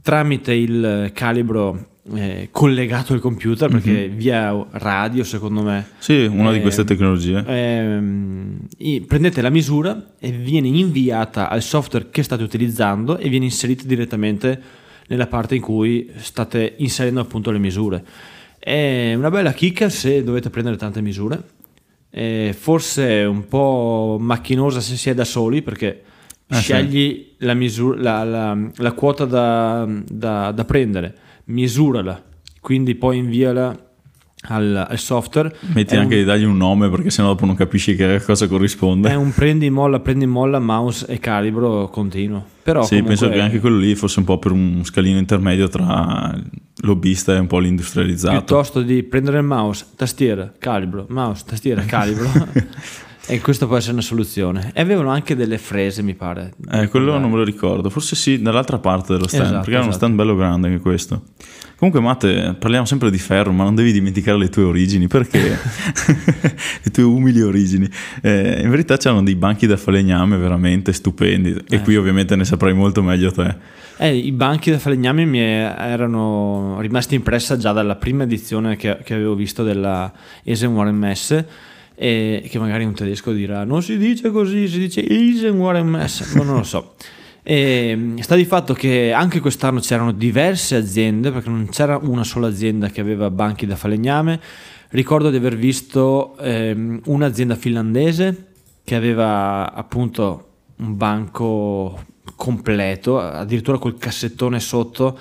[SPEAKER 1] tramite il calibro eh, collegato al computer perché via radio secondo me
[SPEAKER 2] Sì, una di
[SPEAKER 1] Eh,
[SPEAKER 2] queste tecnologie.
[SPEAKER 1] i- prendete la misura e viene inviata al software che state utilizzando e viene inserita direttamente nella parte in cui state inserendo appunto le misure. È una bella chicca se dovete prendere tante misure, Eh, forse è un po' macchinosa se si è da soli perché
[SPEAKER 2] Ah, sì.
[SPEAKER 1] scegli la, misura, la, la- la quota da, da- da prendere, misurala, quindi poi inviala al, al software.
[SPEAKER 2] Metti
[SPEAKER 1] È
[SPEAKER 2] anche
[SPEAKER 1] un-
[SPEAKER 2] di dargli un nome perché sennò dopo non capisci che cosa corrisponde.
[SPEAKER 1] È un prendi molla, prendi molla, mouse e calibro continuo. Però
[SPEAKER 2] Sì, penso che anche quello lì fosse un po' per un scalino intermedio tra l'hobbista e un po' l'industrializzato.
[SPEAKER 1] piuttosto di prendere il mouse, tastiera, calibro, mouse, tastiera, calibro. e questa può essere una soluzione. E avevano anche delle frese, mi pare.
[SPEAKER 2] Eh, quello non me lo ricordo, forse sì, dall'altra parte dello stand,
[SPEAKER 1] Esatto,
[SPEAKER 2] perché era uno
[SPEAKER 1] esatto.
[SPEAKER 2] stand bello grande anche questo. Comunque, Matte, parliamo sempre di ferro, ma non devi dimenticare le tue origini, perché le tue umili origini. Eh, in verità c'erano dei banchi da falegname veramente stupendi, e
[SPEAKER 1] Eh.
[SPEAKER 2] qui ovviamente ne saprai molto meglio te.
[SPEAKER 1] Eh, I banchi da falegname mi erano rimasti impressa già dalla prima edizione che, che avevo visto della Eisenwaren Messe e che magari un tedesco dirà non si dice così, si dice Eisenwaren Messe, ma non lo so. E sta di fatto che anche quest'anno c'erano diverse aziende perché non c'era una sola azienda che aveva banchi da falegname. Ricordo di aver visto ehm, un'azienda finlandese che aveva appunto un banco completo, addirittura col cassettone sotto,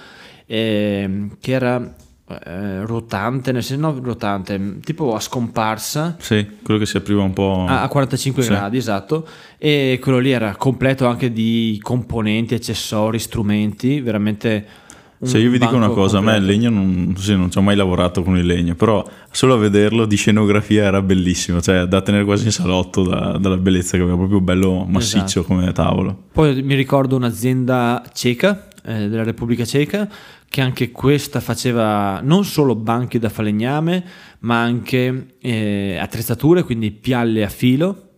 [SPEAKER 1] ehm, che era eh, rotante, nel senso no rotante, tipo a scomparsa.
[SPEAKER 2] Sì, quello che si apriva un po'.
[SPEAKER 1] A a 45
[SPEAKER 2] Sì.
[SPEAKER 1] gradi, esatto, e quello lì era completo anche di componenti, accessori, strumenti, veramente
[SPEAKER 2] Se io vi dico una cosa, a me il
[SPEAKER 1] completo.
[SPEAKER 2] legno non, sì, non ci ho mai lavorato con il legno, però solo a vederlo di scenografia era bellissimo, cioè da tenere quasi in salotto da- dalla bellezza che aveva proprio bello massiccio
[SPEAKER 1] Esatto.
[SPEAKER 2] come tavolo.
[SPEAKER 1] Poi mi ricordo un'azienda ceca, eh, della Repubblica Ceca, che anche questa faceva non solo banchi da falegname, ma anche eh, attrezzature, quindi pialle a filo,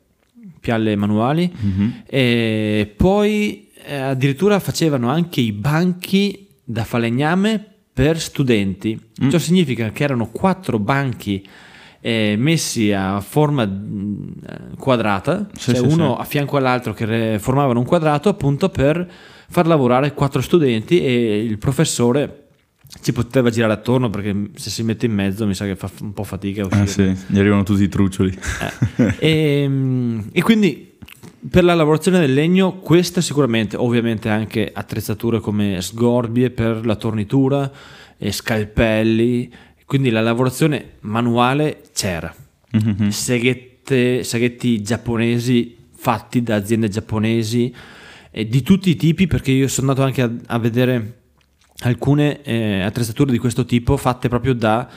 [SPEAKER 1] pialle manuali,
[SPEAKER 2] Mhm.
[SPEAKER 1] e poi eh, addirittura facevano anche i banchi da falegname per studenti.
[SPEAKER 2] Mm.
[SPEAKER 1] Ciò significa che erano quattro banchi eh, messi a forma mh, quadrata,
[SPEAKER 2] Sì,
[SPEAKER 1] cioè
[SPEAKER 2] sì,
[SPEAKER 1] uno
[SPEAKER 2] sì.
[SPEAKER 1] a fianco all'altro che formavano un quadrato appunto per far lavorare quattro studenti e il professore ci poteva girare attorno perché se si mette in mezzo mi sa che fa un po' fatica a uscire.
[SPEAKER 2] Eh sì, gli arrivano tutti i truccioli.
[SPEAKER 1] e, mm, e quindi per la lavorazione del legno, questa sicuramente, ovviamente anche attrezzature come sgorbie per la tornitura, e scalpelli, quindi la lavorazione manuale c'era.
[SPEAKER 2] Mhm.
[SPEAKER 1] Seghette, seghetti giapponesi fatti da aziende giapponesi eh, di tutti i tipi, perché io sono andato anche a, a vedere alcune eh, attrezzature di questo tipo fatte proprio da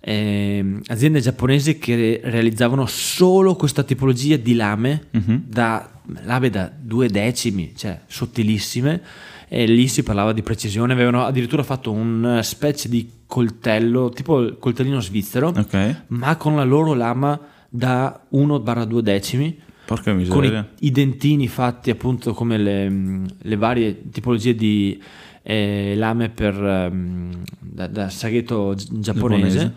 [SPEAKER 1] ehm, aziende giapponesi che realizzavano solo questa tipologia di lame
[SPEAKER 2] Mhm.
[SPEAKER 1] da lame da due decimi, cioè sottilissime, e lì si parlava di precisione. Avevano addirittura fatto una specie di coltello, tipo il coltellino svizzero,
[SPEAKER 2] Ok,
[SPEAKER 1] ma con la loro lama da 1-2 decimi.
[SPEAKER 2] Porca
[SPEAKER 1] Con i,
[SPEAKER 2] miseria.
[SPEAKER 1] i dentini fatti appunto come le, mh, le varie tipologie di eh, lame per, ehm, da, da saghetto gi- giapponese.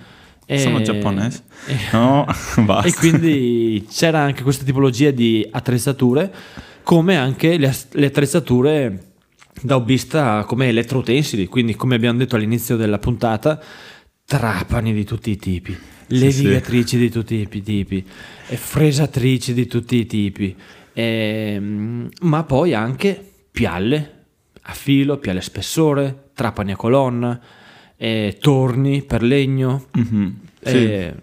[SPEAKER 1] E-
[SPEAKER 2] Sono giapponese?
[SPEAKER 1] e-
[SPEAKER 2] No, basta.
[SPEAKER 1] e quindi c'era anche questa tipologia di attrezzature, come anche le, le attrezzature da hobbista come elettroutensili, quindi come abbiamo detto all'inizio della puntata, trapani di tutti i tipi, levigatrici di tutti i tipi, e fresatrici di tutti i tipi, ehm, ma poi anche pialle a filo, pialle a spessore, trapani a colonna, eh, torni per legno.
[SPEAKER 2] Mhm. Sì,
[SPEAKER 1] eh,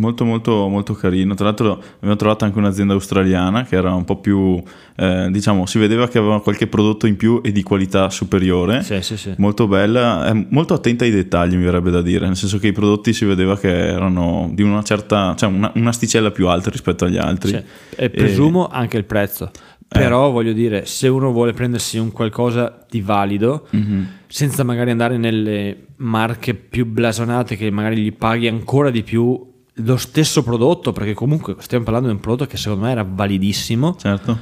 [SPEAKER 2] molto molto molto carino. Tra l'altro abbiamo trovato anche un'azienda australiana che era un po' più, eh, diciamo, si vedeva che aveva qualche prodotto in più e di qualità superiore.
[SPEAKER 1] sì, sì, sì.
[SPEAKER 2] Molto bella, è molto attenta ai dettagli, mi verrebbe da dire, nel senso che i prodotti si vedeva che erano di una certa, cioè una, un'asticella più alta rispetto agli altri.
[SPEAKER 1] Sì. E presumo anche il prezzo. Però voglio dire, se uno vuole prendersi un qualcosa di valido,
[SPEAKER 2] Mhm.
[SPEAKER 1] senza magari andare nelle marche più blasonate che magari gli paghi ancora di più lo stesso prodotto, perché comunque stiamo parlando di un prodotto che secondo me era validissimo,
[SPEAKER 2] Certo.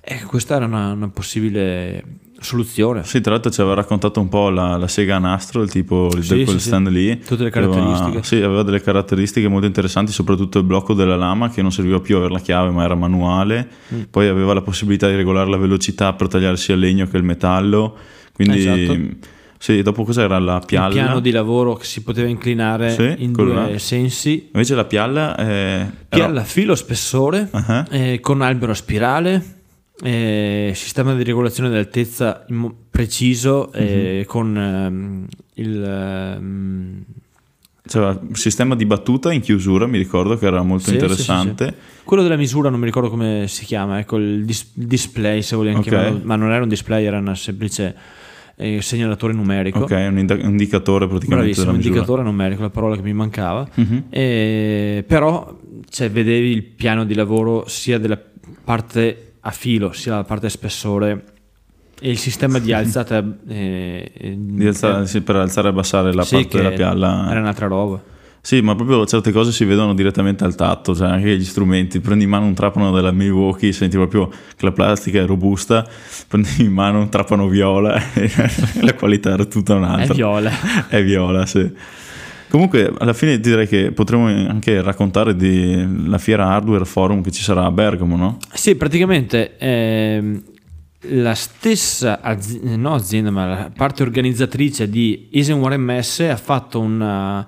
[SPEAKER 1] e questa era una, una possibile soluzione.
[SPEAKER 2] Sì, tra l'altro ci aveva raccontato un po' la, la Sega Nastro, il tipo il
[SPEAKER 1] Sì,
[SPEAKER 2] quel
[SPEAKER 1] sì,
[SPEAKER 2] stand
[SPEAKER 1] sì.
[SPEAKER 2] lì.
[SPEAKER 1] Tutte le
[SPEAKER 2] Aveva-
[SPEAKER 1] caratteristiche.
[SPEAKER 2] sì, aveva delle caratteristiche molto interessanti, soprattutto il blocco della lama che non serviva più avere la chiave ma era manuale.
[SPEAKER 1] Mm.
[SPEAKER 2] Poi aveva la possibilità di regolare la velocità per tagliare sia il legno che il metallo. Quindi
[SPEAKER 1] Esatto.
[SPEAKER 2] Sì, dopo cos'era la pialla?
[SPEAKER 1] piano di lavoro che si poteva inclinare
[SPEAKER 2] Sì,
[SPEAKER 1] in due
[SPEAKER 2] là.
[SPEAKER 1] sensi,
[SPEAKER 2] Invece la pialla è...
[SPEAKER 1] pialla filo spessore,
[SPEAKER 2] Ah,
[SPEAKER 1] eh, con albero a spirale, eh, sistema di regolazione dell'altezza preciso eh, con ehm, il ehm,
[SPEAKER 2] C'era un sistema di battuta in chiusura, mi ricordo che era molto
[SPEAKER 1] sì, sì, sì,
[SPEAKER 2] interessante.
[SPEAKER 1] sì. quello della misura non mi ricordo come si chiama ecco il dis- display se vogliamo
[SPEAKER 2] Ok.
[SPEAKER 1] chiamarlo ma non era un display era una semplice eh, segnalatore numerico
[SPEAKER 2] Ok, un ind- un indicatore praticamente
[SPEAKER 1] bravissimo
[SPEAKER 2] misura.
[SPEAKER 1] indicatore numerico la parola che mi mancava
[SPEAKER 2] Mhm.
[SPEAKER 1] Eh, però cioè, vedevi il piano di lavoro sia della parte a filo sia della parte a spessore e il sistema di alzata eh, eh,
[SPEAKER 2] Di alzare- sì, per alzare e abbassare la
[SPEAKER 1] sì,
[SPEAKER 2] parte della pialla.
[SPEAKER 1] era un'altra roba
[SPEAKER 2] Sì, ma proprio certe cose si vedono direttamente al tatto, cioè anche gli strumenti. Prendi in mano un trapano della Milwaukee, senti proprio che la plastica è robusta, prendi in mano un trapano viola e la qualità era tutta
[SPEAKER 1] è
[SPEAKER 2] un'altra.
[SPEAKER 1] viola
[SPEAKER 2] È viola, sì. Comunque, alla fine direi che potremmo anche raccontare della fiera hardware forum che ci sarà a Bergamo, no?
[SPEAKER 1] Sì, praticamente ehm, la stessa azi- no azienda, ma la parte organizzatrice di Eisenhower MS ha fatto una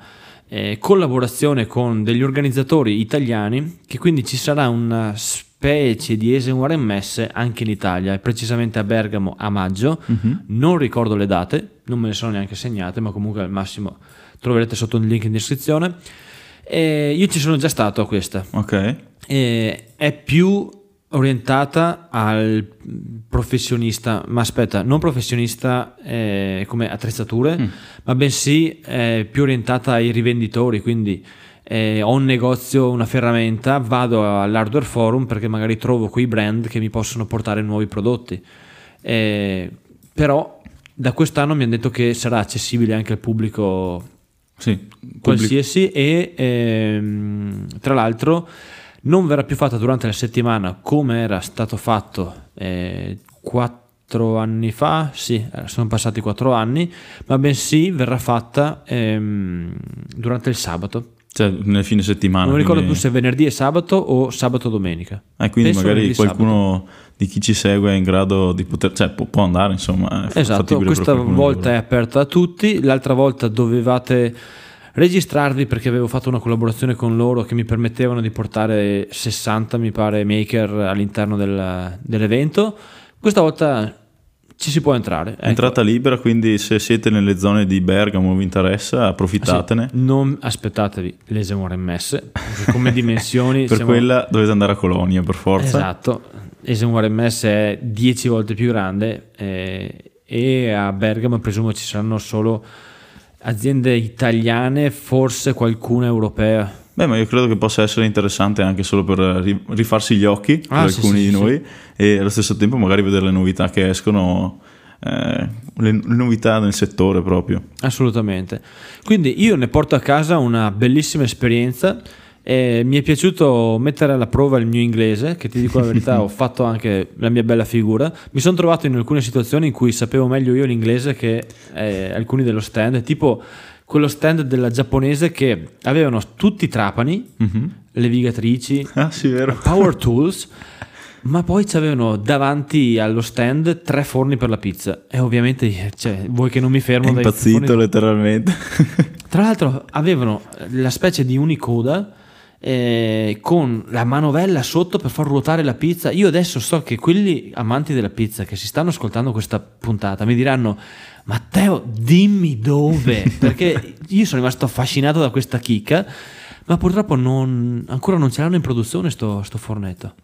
[SPEAKER 1] eh, collaborazione con degli organizzatori italiani che quindi ci sarà una specie di Eisenhower MS anche in Italia, e precisamente a Bergamo a maggio. Non ricordo le date, non me le sono neanche segnate, ma comunque al massimo troverete sotto il link in descrizione. E io ci sono già stato a questa
[SPEAKER 2] Ok.
[SPEAKER 1] eh, è più orientata al professionista, ma aspetta, non professionista eh, come attrezzature,
[SPEAKER 2] Mm.
[SPEAKER 1] ma bensì eh, più orientata ai rivenditori, quindi eh, ho un negozio, una ferramenta, vado all'hardware forum perché magari trovo quei brand che mi possono portare nuovi prodotti. Eh, però da quest'anno mi hanno detto che sarà accessibile anche al pubblico
[SPEAKER 2] Sì,
[SPEAKER 1] qualsiasi e ehm, tra l'altro non verrà più fatta durante la settimana come era stato fatto eh, quattro anni fa, sì, eh, sono passati quattro anni, ma bensì verrà fatta ehm, durante il sabato.
[SPEAKER 2] Cioè nel fine settimana.
[SPEAKER 1] Non mi ricordo
[SPEAKER 2] quindi-
[SPEAKER 1] più se venerdì e sabato o sabato e domenica.
[SPEAKER 2] Eh, quindi
[SPEAKER 1] Penso
[SPEAKER 2] magari qualcuno di chi ci segue è in grado di poter, cioè può, può andare insomma.
[SPEAKER 1] Esatto, questa volta è aperta a tutti, l'altra volta dovevate registrarvi perché avevo fatto una collaborazione con loro che mi permettevano di portare 60 mi pare maker all'interno del- dell'evento. Questa volta ci si può entrare. ecco.
[SPEAKER 2] Entrata libera, quindi se siete nelle zone di Bergamo vi interessa, approfittatene.
[SPEAKER 1] Sì, non aspettatevi l'Esemore MS, come dimensioni
[SPEAKER 2] Per
[SPEAKER 1] siamo-
[SPEAKER 2] quella dovete andare a Colonia per forza.
[SPEAKER 1] Esatto, Esemore MS è 10 volte più grande eh, e a Bergamo presumo ci saranno solo aziende italiane, forse qualcuna europea.
[SPEAKER 2] Beh, ma io credo che possa essere interessante anche solo per ri- rifarsi gli occhi per
[SPEAKER 1] Ah, sì,
[SPEAKER 2] alcuni
[SPEAKER 1] sì,
[SPEAKER 2] di
[SPEAKER 1] sì,
[SPEAKER 2] noi e allo stesso tempo magari vedere le novità che escono, eh, le, le novità nel settore proprio.
[SPEAKER 1] Assolutamente. Quindi io ne porto a casa una bellissima esperienza. E mi è piaciuto mettere alla prova il mio inglese, che ti dico la verità, ho fatto anche la mia bella figura. Mi sono trovato in alcune situazioni in cui sapevo meglio io l'inglese che eh, alcuni dello stand, tipo quello stand della giapponese che avevano tutti i trapani, levigatrici,
[SPEAKER 2] Ah, sì,
[SPEAKER 1] power tools, ma poi c'avevano davanti allo stand tre forni per la pizza. E ovviamente, cioè, vuoi che non mi
[SPEAKER 2] È
[SPEAKER 1] fermo dai
[SPEAKER 2] impazzito
[SPEAKER 1] forni-
[SPEAKER 2] letteralmente.
[SPEAKER 1] Tra l'altro avevano la specie di unicoda eh, con la manovella sotto per far ruotare la pizza. Io adesso so che quelli amanti della pizza che si stanno ascoltando questa puntata mi diranno: Matteo, dimmi dove? Perché io sono rimasto affascinato da questa chicca, ma purtroppo non- ancora non ce l'hanno in produzione sto, sto fornetto.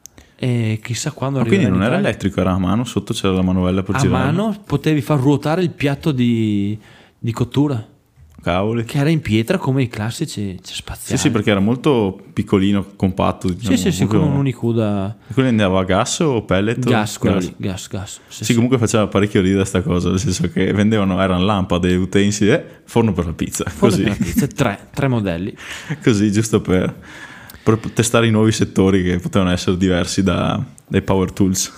[SPEAKER 1] E chissà quando arriverà
[SPEAKER 2] quindi non era elettrico, era a mano, sotto c'era la manovella per
[SPEAKER 1] A
[SPEAKER 2] girare.
[SPEAKER 1] mano potevi far ruotare il piatto di, di cottura,
[SPEAKER 2] Cavoli.
[SPEAKER 1] che era in pietra come i classici cioè,
[SPEAKER 2] Sì,
[SPEAKER 1] spaziali.
[SPEAKER 2] sì, perché era molto piccolino, compatto.
[SPEAKER 1] Sì,
[SPEAKER 2] Diciamo,
[SPEAKER 1] sì, sì,
[SPEAKER 2] proprio-
[SPEAKER 1] come un'unicuda
[SPEAKER 2] E Quello andava a gas o pellet?
[SPEAKER 1] gas, quello lì, gas, gas. Sì,
[SPEAKER 2] Sì,
[SPEAKER 1] sì.
[SPEAKER 2] comunque faceva parecchio ridere sta cosa, nel senso che vendevano, erano lampade, utensili e forno per la pizza,
[SPEAKER 1] Forno
[SPEAKER 2] così,
[SPEAKER 1] per la pizza, tre, tre modelli.
[SPEAKER 2] così giusto per, per testare i nuovi settori che potevano essere diversi da- dai power tools.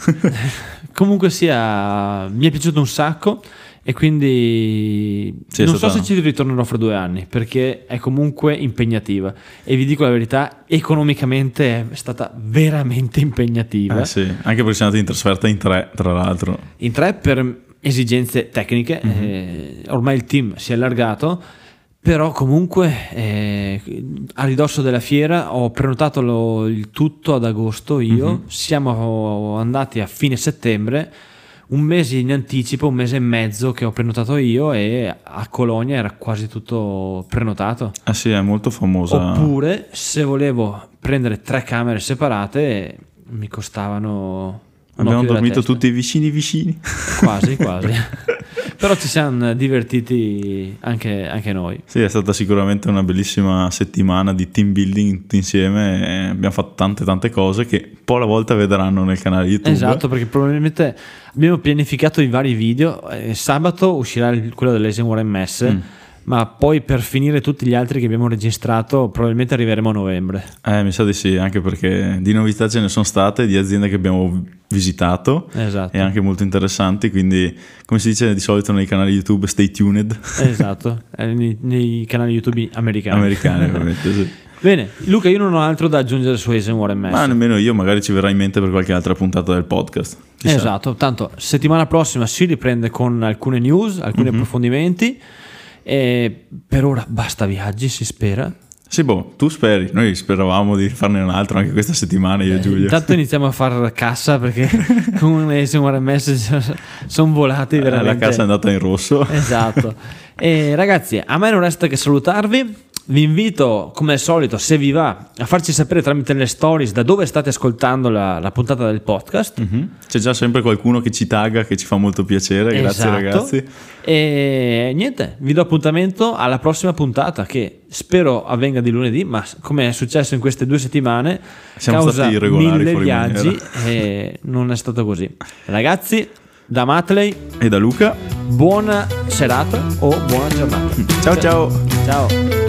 [SPEAKER 1] Comunque sia, mi è piaciuto un sacco e quindi
[SPEAKER 2] Sì,
[SPEAKER 1] non so se ci ritornerò fra due anni perché è comunque impegnativa e vi dico la verità, economicamente è stata veramente impegnativa.
[SPEAKER 2] Eh sì, anche perché siamo andati in trasferta in tre, tra l'altro.
[SPEAKER 1] In tre per esigenze tecniche,
[SPEAKER 2] Mhm.
[SPEAKER 1] eh, ormai il team si è allargato, però comunque eh, a ridosso della fiera ho prenotato lo- il tutto ad agosto io,
[SPEAKER 2] Mhm.
[SPEAKER 1] siamo andati a fine settembre, un mese in anticipo, un mese e mezzo che ho prenotato io e a Colonia era quasi tutto prenotato.
[SPEAKER 2] Eh sì, è molto famosa.
[SPEAKER 1] Oppure se volevo prendere tre camere separate mi costavano...
[SPEAKER 2] Abbiamo dormito tutti vicini vicini.
[SPEAKER 1] Quasi, quasi. Però ci siamo divertiti anche, anche noi.
[SPEAKER 2] Sì, è stata sicuramente una bellissima settimana di team building insieme. abbiamo fatto tante tante cose che un po' alla volta vedranno nel canale YouTube.
[SPEAKER 1] Esatto, perché probabilmente abbiamo pianificato i vari video. eh, sabato uscirà quello dell'Esemore MS,
[SPEAKER 2] Mm.
[SPEAKER 1] Ma poi per finire tutti gli altri che abbiamo registrato, probabilmente arriveremo a novembre.
[SPEAKER 2] Eh, mi sa di sì, anche perché di novità ce ne sono state, di aziende che abbiamo visitato
[SPEAKER 1] Esatto.
[SPEAKER 2] e anche molto interessanti, quindi come si dice di solito nei canali YouTube, stay tuned,
[SPEAKER 1] Esatto, eh, nei, nei canali YouTube americani.
[SPEAKER 2] americani ovviamente. Sì.
[SPEAKER 1] Bene, Luca, io non ho altro da aggiungere su Esemore MS.
[SPEAKER 2] Ma nemmeno io, magari ci verrà in mente per qualche altra puntata del podcast. Chissà.
[SPEAKER 1] Esatto, tanto settimana prossima si riprende con alcune news, alcuni
[SPEAKER 2] Mhm.
[SPEAKER 1] approfondimenti. E per ora basta viaggi, si spera.
[SPEAKER 2] Sì, boh, tu speri, noi speravamo di farne un altro anche questa settimana io e Giulio.
[SPEAKER 1] Eh, Intanto iniziamo a far cassa perché con Esemore MS sono volati
[SPEAKER 2] Eh,
[SPEAKER 1] veramente.
[SPEAKER 2] La cassa è andata in rosso.
[SPEAKER 1] Esatto. E ragazzi, a me non resta che salutarvi. Vi invito, come al solito, se vi va, a farci sapere tramite le stories da dove state ascoltando la, la puntata del podcast.
[SPEAKER 2] Mhm. C'è già sempre qualcuno che ci tagga, che ci fa molto piacere. Grazie
[SPEAKER 1] Esatto.
[SPEAKER 2] ragazzi.
[SPEAKER 1] E niente, vi do appuntamento alla prossima puntata che spero avvenga di lunedì, ma come è successo in queste due settimane,
[SPEAKER 2] Siamo
[SPEAKER 1] causa
[SPEAKER 2] stati irregolari
[SPEAKER 1] mille viaggi e non è stato così. Ragazzi, da Matley,
[SPEAKER 2] E da Luca,
[SPEAKER 1] buona serata o buona giornata.
[SPEAKER 2] ciao ciao.
[SPEAKER 1] Ciao.